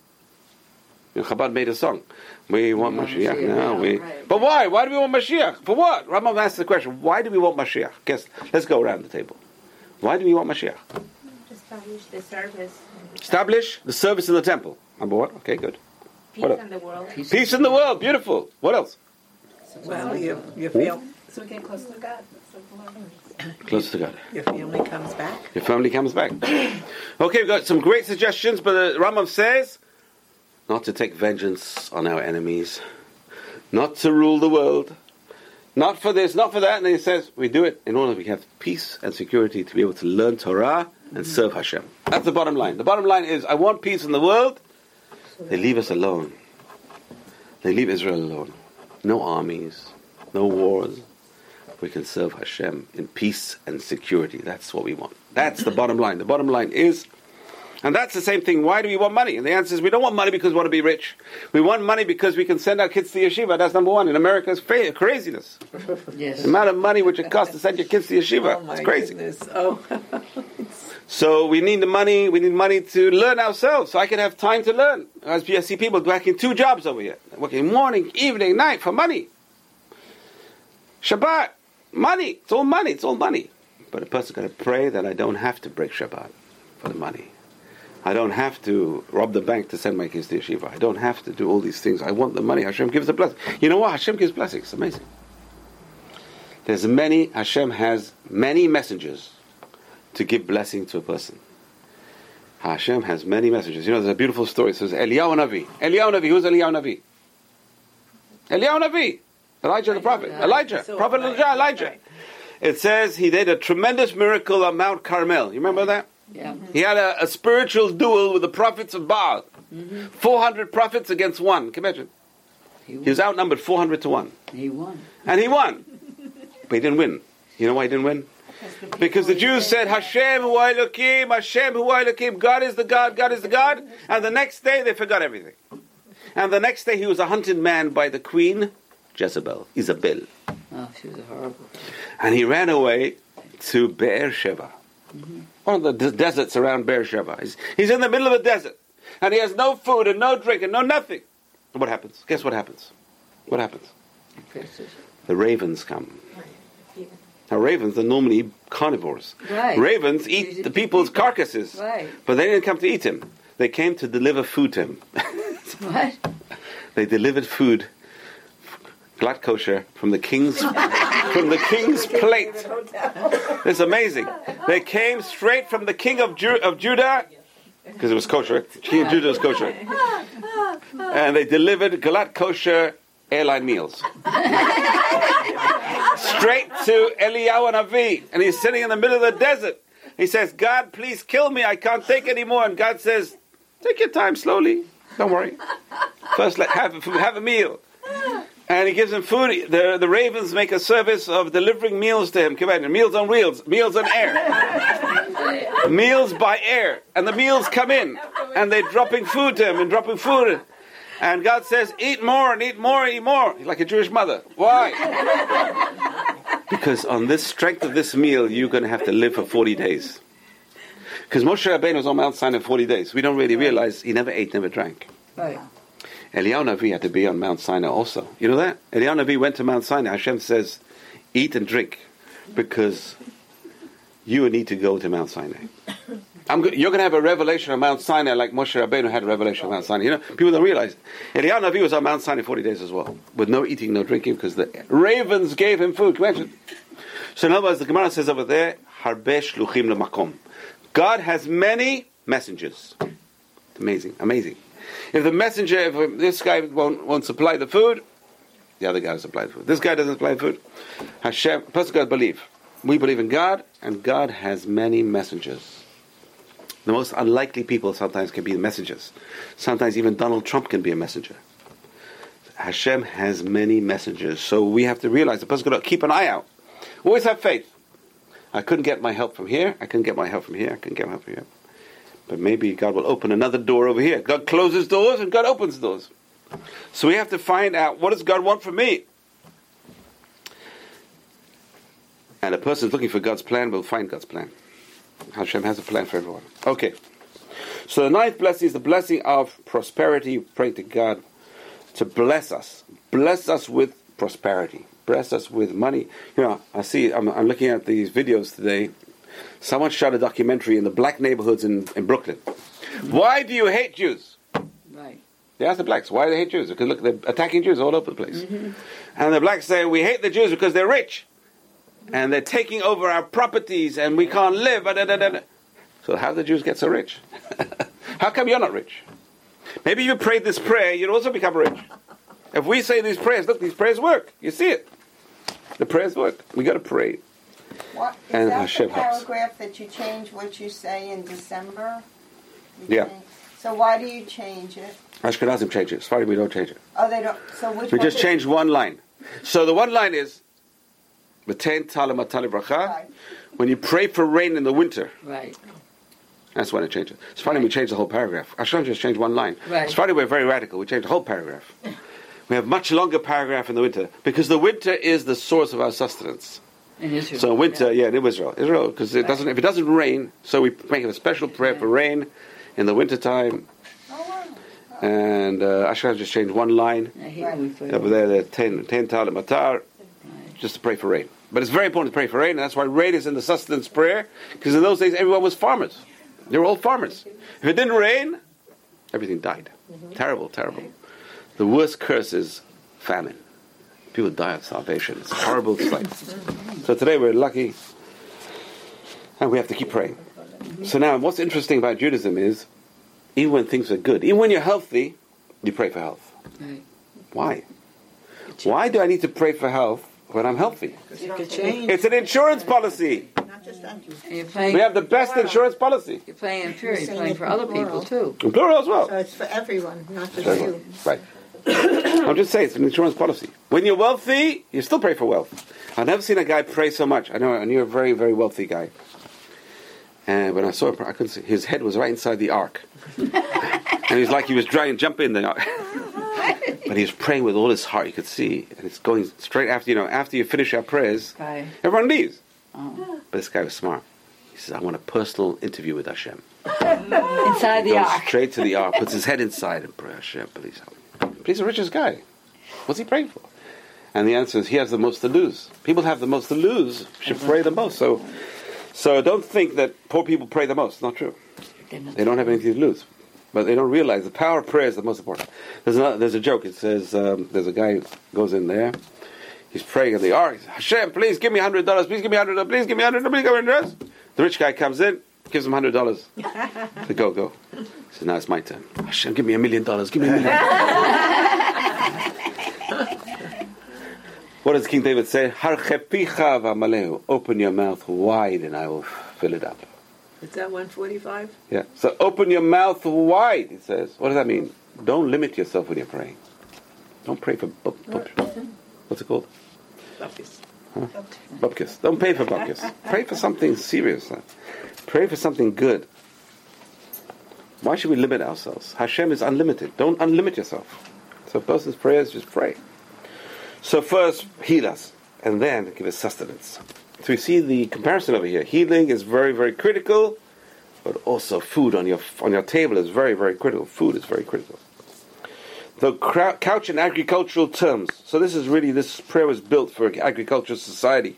You know, Chabad made a song. We want Mashiach Mashiach, now. yeah, we, right. But why? Why do we want Mashiach? For what? Rambam asked the question, why do we want Mashiach? Guess, let's go around the table. Why do we want Mashiach? establish the service, Establish the service in the temple. Number one. Okay, good. peace What else? in the world. Peace in the world. Beautiful. What else? Well, you, you feel So we get close to God. Closer to God. your family comes back. Your family comes back. okay, we've got some great suggestions, but the Rambam says not to take vengeance on our enemies, not to rule the world, not for this, not for that. And then he says we do it in order that we have peace and security to be able to learn Torah and serve Hashem. That's the bottom line. The bottom line is I want peace in the world. They leave us alone. They leave Israel alone. No armies, no wars. We can serve Hashem in peace and security. That's what we want. That's the bottom line. The bottom line is, and that's the same thing. Why do we want money? And the answer is we don't want money because we want to be rich. We want money because we can send our kids to yeshiva. That's number one. In America, it's fa- craziness. Yes. The amount of money which it costs to send your kids to yeshiva. Oh it's crazy. goodness. Oh, So we need the money. We need money to learn ourselves, so I can have time to learn. As I see people working two jobs over here, working morning, evening, night for money. Shabbat, money. It's all money. It's all money. But a person's got to pray that I don't have to break Shabbat for the money. I don't have to rob the bank to send my kids to yeshiva. I don't have to do all these things. I want the money. Hashem gives the blessing. You know what? Hashem gives blessings. It's amazing. There's many. Hashem has many messengers to give blessing to a person. Hashem has many messages. You know, there's a beautiful story. It says Eliyahu Navi. Eliyahu Navi. Who's Eliyahu Navi? Eliyahu Navi. Elijah the prophet. Elijah. Prophet Elijah. Elijah. It says he did a tremendous miracle on Mount Carmel. You remember that? Yeah. He had a, a spiritual duel with the prophets of Baal. Mm-hmm. 400 prophets against one. Can you imagine? He He was outnumbered 400 to 1. He won. And he won. But he didn't win. You know why he didn't win? Because the Jews said, Hashem hu Elokim, Hashem hu Elokim, God is the God, God is the God. And the next day they forgot everything. And the next day he was a hunted man by the queen Jezebel, Isabel. Oh, she was horrible. And he ran away to Beersheba. Mm-hmm. One of the des- deserts around Beersheba. He's, he's in the middle of a desert. And he has no food and no drink and no nothing. And what happens? Guess what happens? What happens? The ravens come. Now, ravens are normally carnivores. Right. Ravens eat the people's carcasses. Right. But they didn't come to eat him. They came to deliver food to him. What? they delivered food, glatt kosher, from the king's from the king's plate. It's amazing. They came straight from the king of, Ju- of Judah, because it was kosher. King of Judah was kosher, and they delivered glatt kosher airline meals straight to Eliyahu Navi, and he's sitting in the middle of the desert. He says, "God, please kill me. I can't take anymore." And God says, "Take your time, slowly. Don't worry. First, let have have a meal." And he gives him food. The, the ravens make a service of delivering meals to him. Come on, meals on wheels, meals on air, meals by air, and the meals come in, and they're dropping food to him and dropping food. And God says, "Eat more and eat more and eat more." Like a Jewish mother. Why? Because on this strength of this meal, you're going to have to live for 40 days. Because Moshe Rabbeinu was on Mount Sinai 40 days. We don't really realize he never ate, never drank. Right. Eliyahu Navi had to be on Mount Sinai also. You know that? Eliyahu Navi went to Mount Sinai. Hashem says, eat and drink because you need to go to Mount Sinai. Go- you're going to have a revelation on Mount Sinai like Moshe Rabbeinu had a revelation on Mount Sinai. You know, people don't realize. Eliyahu Navi was on Mount Sinai 40 days as well, with no eating, no drinking, because the ravens gave him food. Can you imagine? So in other words, the Gemara says over there, Harbeh shluchim laMakom. God has many messengers. Amazing, amazing. If the messenger, if this guy won't, won't supply the food, the other guy will supply the food. This guy doesn't supply food. Hashem, person to believe. We believe in God, and God has many messengers. The most unlikely people sometimes can be the messengers. Sometimes even Donald Trump can be a messenger. Hashem has many messengers, so we have to realize the person got to keep an eye out. Always have faith. I couldn't get my help from here. I couldn't get my help from here. I couldn't get my help from here. But maybe God will open another door over here. God closes doors and God opens doors. So we have to find out what does God want from me? And a person looking for God's plan will find God's plan. Hashem has a plan for everyone. Okay. So the ninth blessing is the blessing of prosperity. Pray to God to bless us. Bless us with prosperity. Bless us with money. You know, I see, I'm, I'm looking at these videos today. Someone shot a documentary in the black neighborhoods in, in Brooklyn. Why do you hate Jews? Right. They ask the blacks, why do they hate Jews? Because look, they're attacking Jews all over the place. Mm-hmm. And the blacks say, we hate the Jews because they're rich. And they're taking over our properties and we can't live. So how do the Jews get so rich? how come you're not rich? Maybe you prayed this prayer, you'd also become rich. If we say these prayers, look, these prayers work. You see it. The prayers work. We got to pray. What, is And uh, that Hashem the helps. paragraph that you change what you say in December? You Yeah. change- So why do you change it? Ashkenazim change it. Sfardim, we don't change it. Oh, they don't. So which We one just did- changed one line. So the one line is, "V'tein tal u'matar livracha." Right. When you pray for rain in the winter, Right. that's when it changes. It's funny we changed the whole paragraph. Hashem just changed one line. Right. It's funny we're very radical. We changed the whole paragraph. We have much longer paragraph in the winter because the winter is the source of our sustenance. In Israel. So winter, yeah, in Israel, Israel, because it doesn't. If it doesn't rain, so we make a special prayer for rain in the winter time. Oh, And uh, Hashem just changed one line. I hate when we pray. Over there, the ten, ten talim matar, just to pray for rain. But it's very important to pray for rain, and that's why rain is in the sustenance prayer, because in those days everyone was farmers. They were all farmers. If it didn't rain, everything died. Terrible, terrible. The worst curse is famine. People die of starvation. It's a horrible sight. So today we're lucky, and we have to keep praying. So now, what's interesting about Judaism is, even when things are good, even when you're healthy, you pray for health. Right. Why? Why do I need to pray for health when I'm healthy? You could change. It's an insurance policy. Not just that. And you're playing. We have the best insurance policy. You're playing in period. You're playing for other people too. In plural as well. So it's for everyone, not just you. Right. I'm just saying, it's an insurance policy. When you're wealthy, you still pray for wealth. I've never seen a guy pray so much. I know, I knew a very, very wealthy guy. And when I saw him, I couldn't see. His head was right inside the ark. and he's like he was trying to jump in the ark. but he was praying with all his heart. You could see. And it's going straight after, you know, after you finish our prayers, Okay. everyone leaves. Oh. But this guy was smart. He says, I want a personal interview with Hashem. Inside He the ark. straight to the ark, puts his head inside and pray, Hashem, please help he's the richest guy. What's he praying for? And the answer is he has the most to lose. People have the most to lose, should pray the most. So, so don't think that poor people pray the most. Not true. They don't have anything to lose. But they don't realize the power of prayer is the most important. There's, another, there's a joke. It says um, there's a guy who goes in there. He's praying in the ark. He says, Hashem, please give me hundred dollars. Please give me hundred dollars. Please give me hundred dollars. Please give me hundred dollars. The rich guy comes in, gives him hundred dollars. So go, go. He says, now it's my turn. Hashem, give me a million dollars. Give me a million. what does King David say? Open your mouth wide and I will fill it up. Is that 145? Yeah. So open your mouth wide, it says. What does that mean? Don't limit yourself when you're praying. Don't pray for bu- bu- what's it called? Bupkis. Bupkis. Don't pray for bupkis. pray for something serious. Pray for something good. Why should we limit ourselves? Hashem is unlimited. Don't unlimit yourself. So a person's prayers, just pray. So first, heal us, and then give us sustenance. So we see the comparison over here. Healing is very, very critical, but also food on your on your table is very, very critical. Food is very critical. The crou- couch in agricultural terms. So this is really this prayer was built for agricultural society,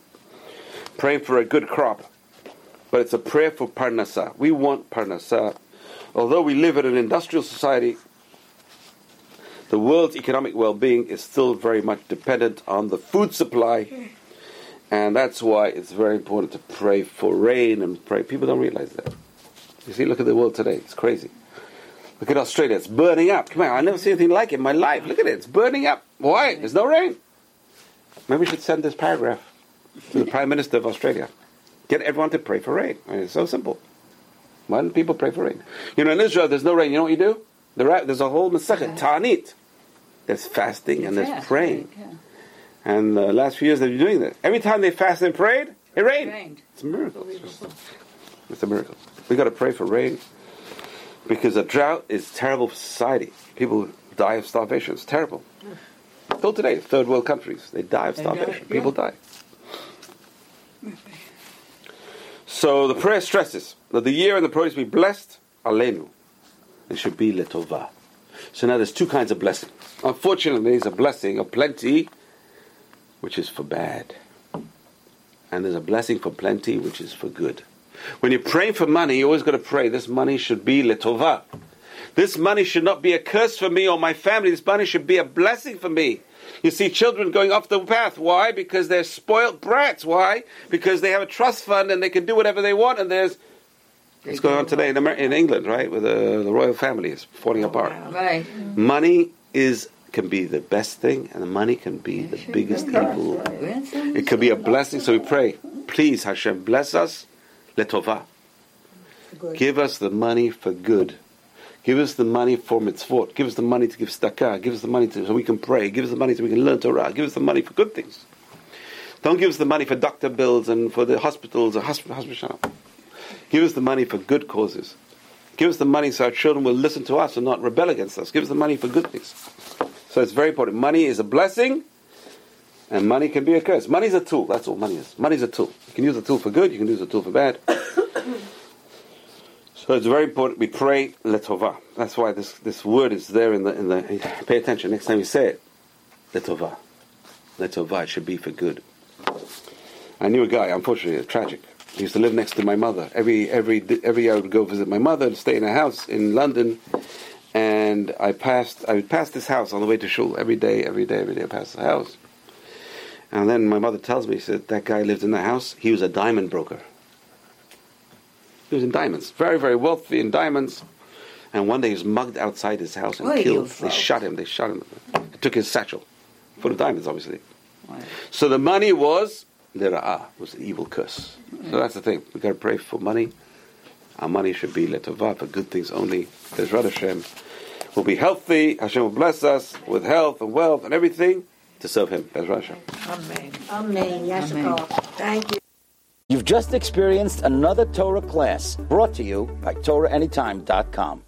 praying for a good crop, but it's a prayer for parnasa. We want parnasa. Although we live in an industrial society, the world's economic well-being is still very much dependent on the food supply, and that's why it's very important to pray for rain and pray. People don't realize that. You see, look at the world today; it's crazy. Look at Australia; it's burning up. Come on, I never seen anything like it in my life. Look at it; it's burning up. Why? There's no rain. Maybe we should send this paragraph to the Prime Minister of Australia. Get everyone to pray for rain. I mean, it's so simple. Why don't people pray for rain? You know, in Israel, there's no rain. You know what you do? There's a whole Masechet, Ta'anit. There's fasting and there's Fast, praying. yeah. And the last few years they've been doing that. Every time they fasted and prayed, it rained. Rained. It's a miracle. It's, just- it's a miracle. We got to pray for rain because a drought is terrible for society. People die of starvation. It's terrible. Till today, third world countries, they die of starvation. People die. So the prayer stresses that the year and the produce be blessed, alenu. It should be letova. So now there's two kinds of blessing. Unfortunately, there's a blessing of plenty, which is for bad. And there's a blessing for plenty, which is for good. When you're praying for money, you always got to pray, this money should be letova. This money should not be a curse for me or my family. This money should be a blessing for me. You see children going off the path. Why? Because they're spoiled brats. Why? Because they have a trust fund and they can do whatever they want. And there's what's going on today in, Amer- in England, right? With the, the royal family is falling apart. Right. Money is can be the best thing, and the money can be the biggest evil. It can be a blessing. So we pray, please Hashem, bless us, letova. Give us the money for good. Give us the money for mitzvot. Give us the money to give tzedakah. Give us the money to, so we can pray. Give us the money so we can learn Torah. Give us the money for good things. Don't give us the money for doctor bills and for the hospitals or hospital. hospital. Give us the money for good causes. Give us the money so our children will listen to us and not rebel against us. Give us the money for good things. So it's very important. Money is a blessing, and money can be a curse. Money is a tool. That's all money is. Money is a tool. You can use a tool for good. You can use a tool for bad. so it's very important. We pray letova. That's why this, this word is there in the in the. Pay attention next time you say it. Letova. Letova. It should be for good. I knew a guy. Unfortunately, tragic. He used to live next to my mother. Every every every year I would go visit my mother and stay in a house in London. And I passed I would pass this house on the way to shul every day, every day, every day. I passed the house. And then my mother tells me, she said that guy lived in the house. He was a diamond broker. He was in diamonds, very very wealthy in diamonds. And one day he was mugged outside his house and you killed. They shot him. They shot him. They took his satchel, full of diamonds, obviously. So the money was lira'ah, was an evil curse. So that's the thing. We've got to pray for money. Our money should be letovah, for good things only. There's Hashem. We'll be healthy. Hashem will bless us with health and wealth and everything to serve Him. That's Hashem. Amen. Amen. Yasher koach. Thank you. You've just experienced another Torah class brought to you by TorahAnytime.com.